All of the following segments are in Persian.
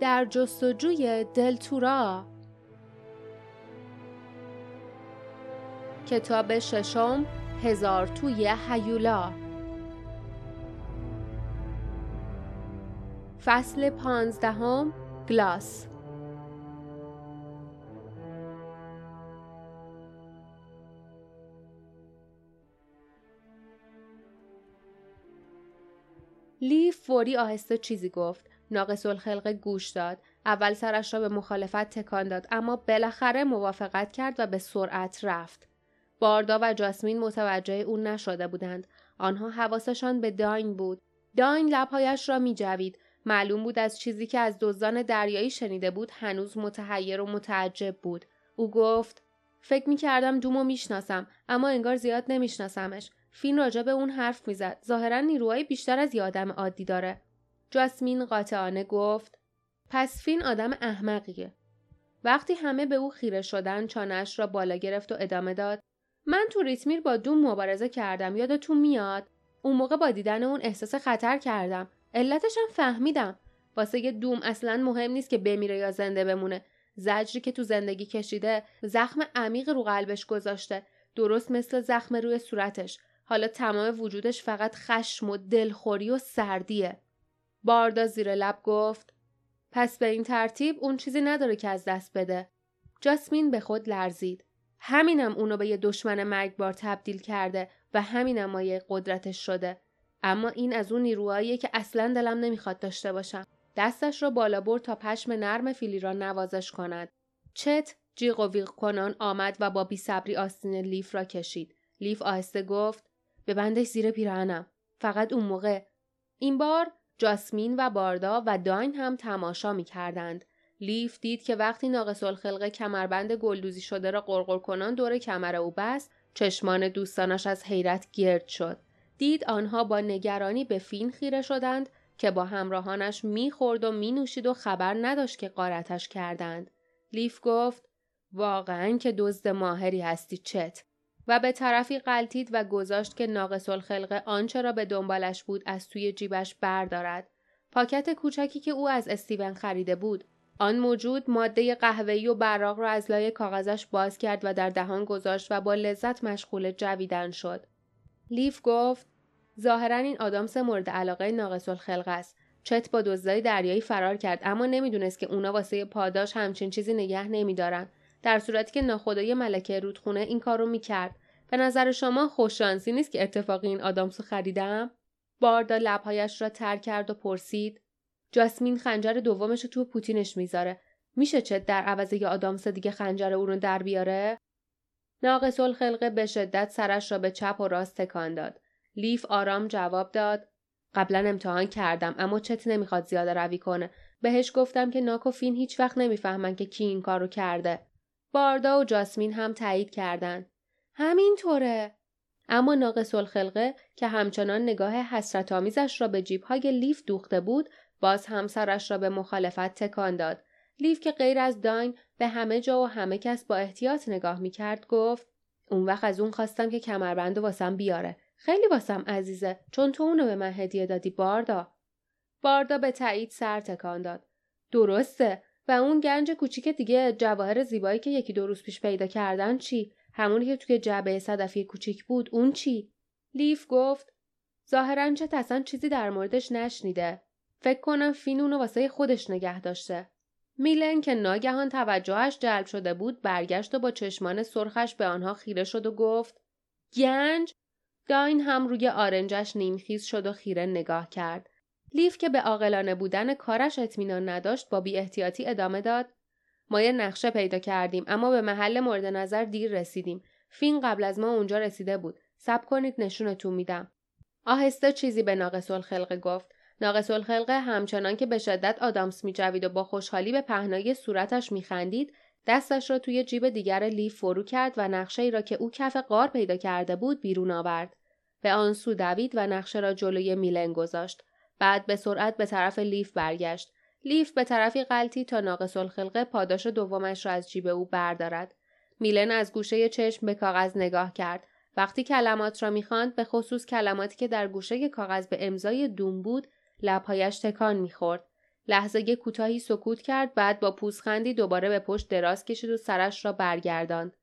در جستجوی دلتورا. کتاب ششم هزار توی هیولا. فصل پانزدهم گلاس. لیف فوری آهسته چیزی گفت. ناقص الخلقه گوش داد. اول سرش را به مخالفت تکان داد اما بالاخره موافقت کرد و به سرعت رفت. باردا و جاسمین متوجه او نشده بودند. آنها حواسشان به داین بود. داین لبهایش را می جوید. معلوم بود از چیزی که از دزدان دریایی شنیده بود هنوز متحیر و متعجب بود. او گفت فکر می کردم دومو می‌شناسم اما انگار زیاد نمیشناسمش. فین راجع به اون حرف می‌زد. ظاهرا نیروهای بیشتر از یه آدم عادی داره. جاسمین قاطعانه گفت پس فین آدم احمقیه. وقتی همه به او خیره شدن چانش را بالا گرفت و ادامه داد من تو ریتمیر با دوم مبارزه کردم یادتون میاد؟ اون موقع با دیدن اون احساس خطر کردم. علتش هم فهمیدم. واسه یه دوم اصلا مهم نیست که بمیره یا زنده بمونه. زجری که تو زندگی کشیده زخم عمیق رو قلبش گذاشته. درست مثل زخم روی صورتش. حالا تمام وجودش فقط خشم و دلخوری و سردیه. باردا زیر لب گفت پس به این ترتیب اون چیزی نداره که از دست بده. جاسمین به خود لرزید. همینم اونو به یه دشمن مرگبار تبدیل کرده و همینم مایه قدرتش شده. اما این از اون نیروهاییه که اصلا دلم نمی‌خواد داشته باشم. دستش را بالا برد تا پشم نرم فیلی را نوازش کند. چت جیغ و ویغ کنان آمد و با بیصبری آستین لیف را کشید. لیف آهسته گفت به بندش زیر پیراهنم فقط اون موقع. این بار جاسمین و باردا و داین هم تماشا می کردند. لیف دید که وقتی ناقص الخلقه کمربند گلدوزی شده را قرقر کنان دور کمر او بست چشمان دوستانش از حیرت گرد شد. دید آنها با نگرانی به فین خیره شدند که با همراهانش می‌خورد و مینوشید و خبر نداشت که قارتش کردند. لیف گفت واقعا که دزد ماهری هستی چت؟ و به طرفی قلتید و گذاشت که ناقص الخلقه آنچه را به دنبالش بود از توی جیبش بردارد. پاکت کوچکی که او از استیون خریده بود. آن موجود ماده قهوه‌ای و براق را از لای کاغذش باز کرد و در دهان گذاشت و با لذت مشغول جویدن شد. لیف گفت ظاهرا این آدامس مورد علاقه ناقص الخلقه است. چت با دزدای دریایی فرار کرد اما نمی‌دونست که اونا واسه پاداش همچین چیزی نگه نمیدارن. در صورتی که ناخدای ملکه رودخونه این کارو می‌کرد. به نظر شما خوششانسی نیست که اتفاقی این آدامسو خریدم؟ باردا لبهایش را تر کرد و پرسید. جاسمین خنجر دومش رو تو پوتینش می‌ذاره. میشه چه در عوض یه آدامس دیگه خنجر اون رو در بیاره؟ ناقص الخلقه به شدت سرش را به چپ و راست تکان داد. لیف آرام جواب داد. قبلا امتحان کردم اما چت نمی‌خواد زیاده روی کنه. بهش گفتم که ناک هیچ وقت نمی‌فهمن که کی این کارو کرده. باردا و جاسمین هم تایید کردند. همینطوره. اما ناقص الخلقه که همچنان نگاه حسرت آمیزش را به جیبهای لیف دوخته بود باز همسرش را به مخالفت تکان داد. لیف که غیر از داین به همه جا و همه کس با احتیاط نگاه می‌کرد گفت اون وقت از اون خواستم که کمربند و واسم بیاره. خیلی واسم عزیزه چون تو اونو به من هدیه دادی باردا. باردا به تایید سر تکان داد. درسته. و اون گنج کوچیک دیگه جواهر زیبایی که یکی دو روز پیش پیدا کردن چی؟ همونی که توی جعبه صدفی کوچیک بود اون چی؟ لیف گفت ظاهرا چه اصلا چیزی در موردش نشنیده. فکر کنم فین اونو واسه خودش نگه داشته. میلن که ناگهان توجهش جلب شده بود برگشت و با چشمان سرخش به آنها خیره شد و گفت گنج؟ داین هم روی آرنجش نیمخیز شد و خیره نگاه کرد. لیف که به عاقلانه بودن کارش اطمینان نداشت با بی احتیاطی ادامه داد. ما یه نقشه پیدا کردیم اما به محل مورد نظر دیر رسیدیم. فین قبل از ما اونجا رسیده بود. سب کنید نشونتون میدم. آهسته چیزی به ناقص الخلقه گفت. ناقص الخلقه همچنان که به شدت آدامس میجوید و با خوشحالی به پهنای صورتش میخندید دستش را توی جیب دیگر لیف فرو کرد و نقشه ای را که او کف قار پیدا کرده بود بیرون آورد. به آن سو دوید و نقشه را جلوی میلن گذاشت. بعد به سرعت به طرف لیف برگشت لیف به طرفی غلطی تا ناقص الخلقه پاداش دومش را از جیب او بردارد. میلن از گوشه چشم به کاغذ نگاه کرد. وقتی کلمات را می‌خواند به خصوص کلماتی که در گوشه کاغذ به امضای دوم بود لبهایش تکان می‌خورد. لحظه کوتاهی سکوت کرد بعد با پوزخندی دوباره به پشت دراز کشید و سرش را برگرداند.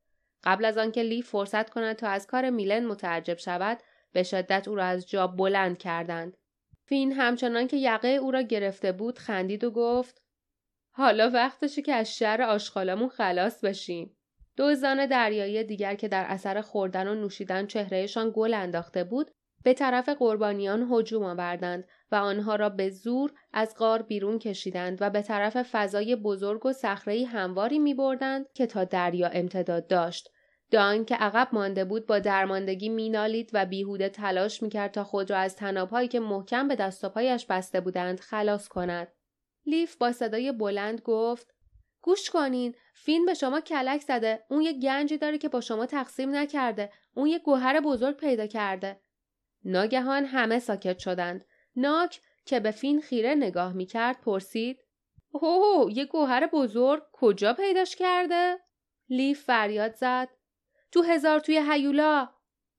قبل از آنکه لی فرصت کند تا از کار میلن متعجب شود به شدت او را از جا بلند کردند. فین همچنان که یقه او را گرفته بود خندید و گفت حالا وقتشه که از شر آشغالمون خلاص بشیم. دو زن دریایی دیگر که در اثر خوردن و نوشیدن چهرهشان گل انداخته بود به طرف قربانیان هجوم آوردند و آنها را به زور از غار بیرون کشیدند و به طرف فضای بزرگ و صخره‌ای همواری می بردند که تا دریا امتداد داشت. دان که عقب مانده بود با درماندگی مینالید و بیهوده تلاش می‌کرد تا خود را از تنابهایی که محکم به دست و پایش بسته بودند خلاص کند. لیف با صدای بلند گفت گوش کنین فین به شما کلک زده اون یه گنجی داره که با شما تقسیم نکرده اون یه گوهر بزرگ پیدا کرده. ناگهان همه ساکت شدند. ناک که به فین خیره نگاه می‌کرد پرسید اوه یه گوهر بزرگ کجا پیداش کرده؟ لیف فریاد زد تو هزار توی هیولا.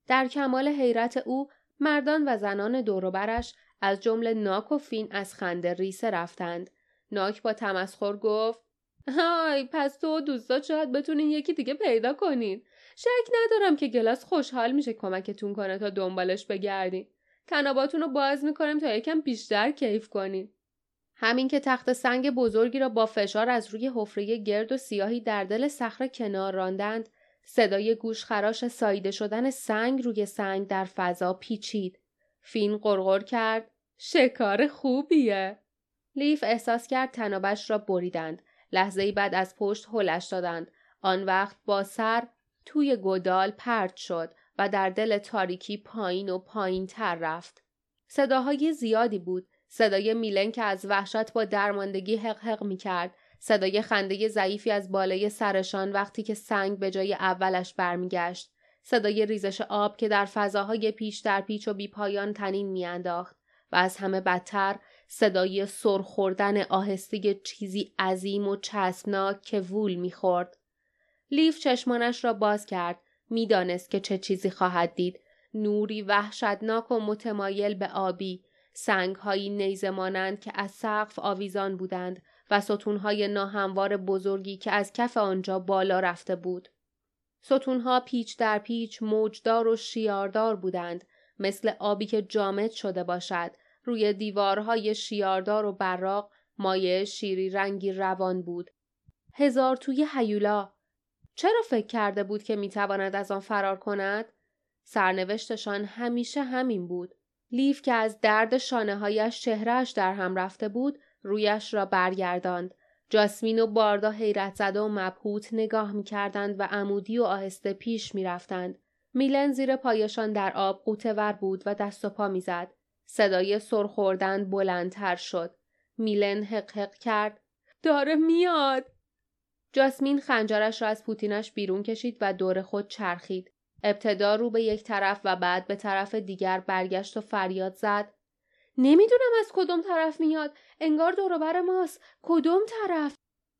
در کمال حیرت او مردان و زنان دوروبرش از جمله ناک و فین از خنده ریسه رفتند. ناک با تمسخر گفت های پس تو و دوستات شاید بتونین یکی دیگه پیدا کنین. شک ندارم که گلاس خوشحال میشه کمکتون کنه تا دنبالش بگردین. تناباتون رو باز می‌کنیم تا یکم بیشتر کیف کنین. همین که تخت سنگ بزرگی را با فشار از روی حفره گرد و سیاهی در دل صخره کنار راندند صدای گوش خراش سایده شدن سنگ روی سنگ در فضا پیچید فین قرقر کرد شکار خوبیه لیف احساس کرد تنابش را بریدند لحظه بعد از پشت هلش دادند آن وقت با سر توی گودال پرت شد و در دل تاریکی پایین و پایین تر رفت. صداهای زیادی بود. صدای میلن که از وحشت با درماندگی حق حق می کرد. صدای خنده ضعیفی از بالای سرشان وقتی که سنگ به جای اولش برمیگشت. صدای ریزش آب که در فضاهای پیش در پیچ و بیپایان تنین میانداخت و از همه بدتر صدای سر خوردن آهسته چیزی عظیم و چسبناک که وول می‌خورد. لیف چشمانش را باز کرد. می‌دانست که چه چیزی خواهد دید. نوری وحشتناک و متمایل به آبی. سنگهایی نیزه مانند که از سقف آویزان بودند و ستونهای ناهموار بزرگی که از کف آنجا بالا رفته بود. ستونها پیچ در پیچ موجدار و شیاردار بودند مثل آبی که جامد شده باشد روی دیوارهای شیاردار و براق مایه شیری رنگی روان بود. هزار توی هیولا چرا فکر کرده بود که می‌تواند از آن فرار کند؟ سرنوشتشان همیشه همین بود. لیف که از درد شانه هایش چهرهش در هم رفته بود رویش را برگرداند. جاسمین و باردا حیرت زده و مبهوت نگاه می‌کردند و عمودی و آهسته پیش می‌رفتند. میلن زیر پایشان در آب قوتور بود و دست و پا می‌زد. صدای سرخوردن بلندتر شد. میلن حق حق کرد. داره میاد. جاسمین خنجرش را از پوتینش بیرون کشید و دور خود چرخید. ابتدا رو به یک طرف و بعد به طرف دیگر برگشت و فریاد زد. نمی‌دونم از کدوم طرف میاد. انگار دوروبر ماست. کدوم طرف؟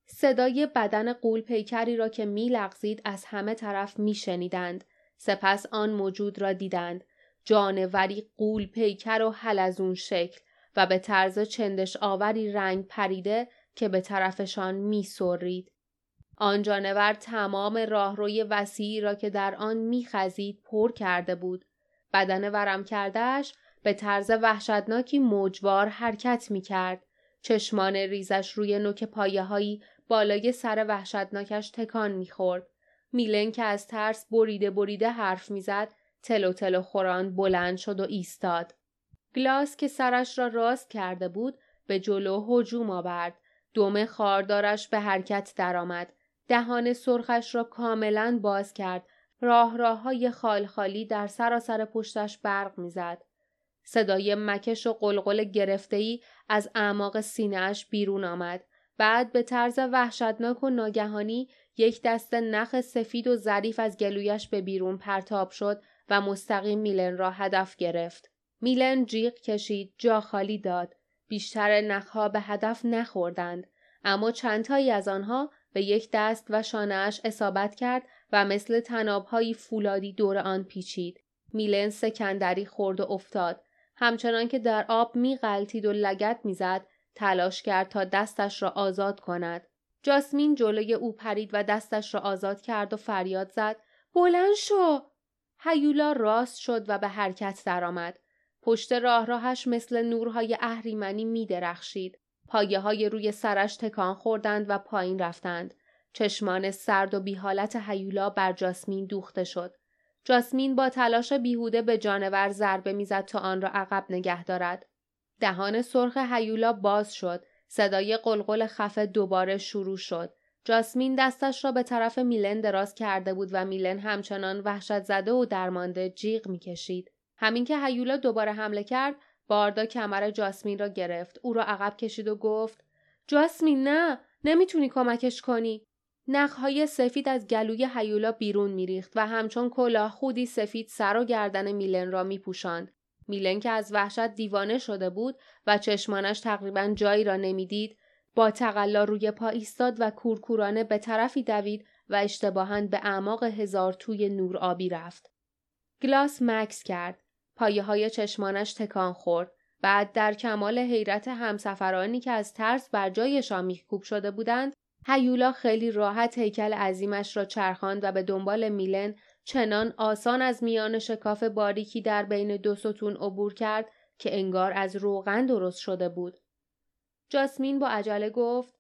صدای بدن قول پیکری را که میلغزید از همه طرف میشنیدند. سپس آن موجود را دیدند. جانوری قول پیکر و حلزون شکل و به طرز چندش آوری رنگ پریده که به طرفشان می سرید. آن جانور تمام راهروی وسیعی را که در آن میخزید پر کرده بود. بدن ورم کردهش به طرز وحشتناکی موجوار حرکت می کرد. چشمان ریزش روی نوک پایه هایی بالای سر وحشتناکش تکان می‌خورد. میلن که از ترس بریده بریده حرف می‌زد تلو تلو خوران بلند شد و ایستاد. گلاس که سرش را راست کرده بود به جلو هجوم آورد. دم خاردارش به حرکت درآمد. دهان سرخش را کاملا باز کرد. راه راه های خال خالی در سراسر پشتش برق می‌زد. صدای مکش و قلقل گرفتهی از اعماق سینهاش بیرون آمد. بعد به طرز وحشتناک و ناگهانی یک دست نخ سفید و ظریف از گلویش به بیرون پرتاب شد و مستقیم میلن را هدف گرفت. میلن جیغ کشید، جا خالی داد. بیشتر نخها به هدف نخوردند، اما چندتایی از آنها به یک دست و شانهاش اصابت کرد و مثل تنابهایی فولادی دور آن پیچید. میلن سکندری خورد و افتاد. همچنان که در آب می غلطید و لگت می‌زد تلاش کرد تا دستش را آزاد کند. جاسمین جلوی او پرید و دستش را آزاد کرد و فریاد زد بلند شو هیولا راست شد و به حرکت درآمد پشت راه راهش مثل نورهای اهریمنی می درخشید. پایه های روی سرش تکان خوردند و پایین رفتند. چشمان سرد و بیحالت هیولا بر جاسمین دوخته شد. جاسمین با تلاش بیهوده به جانور ضربه می‌زد تا آن را عقب نگه دارد. دهان سرخ هیولا باز شد. صدای قلقل خفه دوباره شروع شد. جاسمین دستش را به طرف میلن دراز کرده بود و میلن همچنان وحشت زده و درمانده جیغ می‌کشید. همین که هیولا دوباره حمله کرد، باردا کمر جاسمین را گرفت. او را عقب کشید و گفت: جاسمین نه، نمی‌تونی کمکش کنی. نخهای سفید از گلوی هیولا بیرون میریخت و همچون کلاه خودی سفید سر و گردن میلن را میپوشاند. میلن که از وحشت دیوانه شده بود و چشمانش تقریبا جایی را نمی‌دید با تقلا روی پا ایستاد و کورکورانه به طرفی دوید و اشتباهاً به اعماق هزار توی نور آبی رفت. گلاس مکس کرد. پایه های چشمانش تکان خورد. بعد در کمال حیرت همسفرانی که از ترس بر جایشان میخکوب شده بودند هیولا خیلی راحت هیکل عظیمش را چرخاند و به دنبال میلن چنان آسان از میان شکاف باریکی در بین دو ستون عبور کرد که انگار از روغن درست شده بود. جاسمین با عجله گفت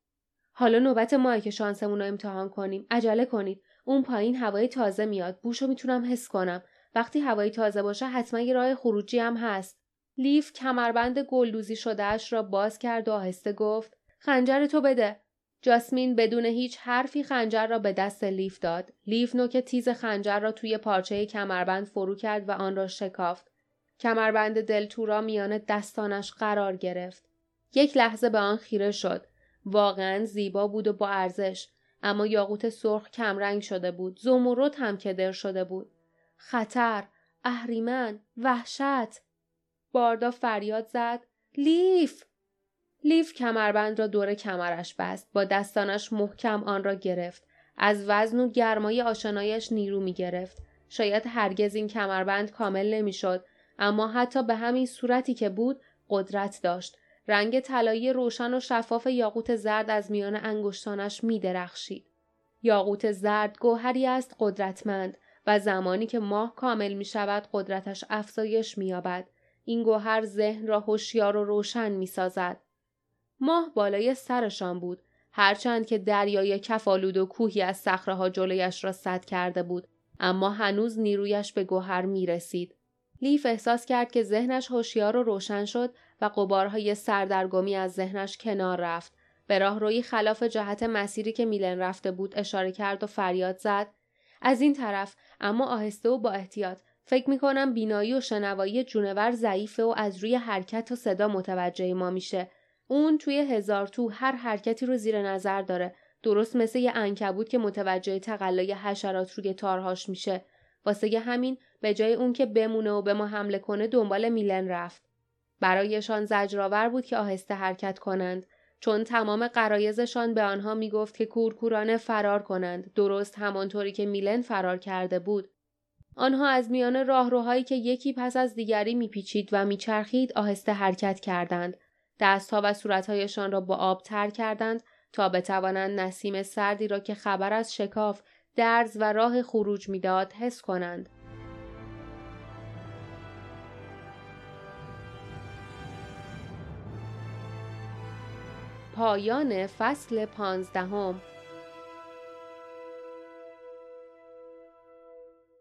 حالا نوبت ماه که شانسمون رو امتحان کنیم. عجله کنید. اون پایین هوای تازه میاد. بوشو می‌تونم حس کنم. وقتی هوای تازه باشه حتما یه راه خروجی هم هست. لیف کمربند گلدوزی شدهش را باز کرد و آهسته گفت خنجر تو بده. جاسمین بدون هیچ حرفی خنجر را به دست لیف داد. لیف نوک تیز خنجر را توی پارچه کمربند فرو کرد و آن را شکافت. کمربند دلتورا میان دستانش قرار گرفت. یک لحظه به آن خیره شد. واقعا زیبا بود و با ارزش. اما یاقوت سرخ کمرنگ شده بود. زمرد هم کدر شده بود. خطر، اهریمن، وحشت. باردا فریاد زد. لیف! لیف کمربند را دور کمرش بست. با دستانش محکم آن را گرفت. از وزن و گرمای آشنایش نیرو می گرفت. شاید هرگز این کمربند کامل نمی‌شد اما حتی به همین صورتی که بود قدرت داشت. رنگ طلایی روشن و شفاف یاقوت زرد از میان انگشتانش می درخشید. یاقوت زرد گوهری است قدرتمند و زمانی که ماه کامل می شود قدرتش افزایش می یابد. این گوهر ذهن را هوشیار و روشن می سازد. ماه بالای سرشان بود هرچند که دریای کفالود و کوهی از صخره جلویش را سد کرده بود اما هنوز نیرویش به گوهر می رسید. لیف احساس کرد که ذهنش هوشیار و روشن شد و قبارهای سردرگمی از ذهنش کنار رفت. به راه روی خلاف جهت مسیری که میلن رفته بود اشاره کرد و فریاد زد. از این طرف اما آهسته و با احتیاط فکر می‌کنم بینایی و شنوایی جونور ضعیفه و از روی حرکت و صدا متوجه ما میشه. اون توی هزار تو هر حرکتی رو زیر نظر داره. درست مثل یه انکبوت که متوجه تقلای حشرات روی تارهاش میشه. واسه همین به جای اون که بمونه و به ما حمله کنه دنبال میلن رفت. برایشان زجرآور بود که آهسته حرکت کنند. چون تمام قرایزشان به آنها می‌گفت که کورکورانه فرار کنند. درست همانطوری که میلن فرار کرده بود. آنها از میان راهروهایی که یکی پس از دیگری میپیچید و میچرخید آهسته حرکت کردند. دستها و صورتهایشان را با آب تر کردند تا بتوانند نسیم سردی را که خبر از شکاف درز و راه خروج می‌داد حس کنند. پایان فصل پانزدهم.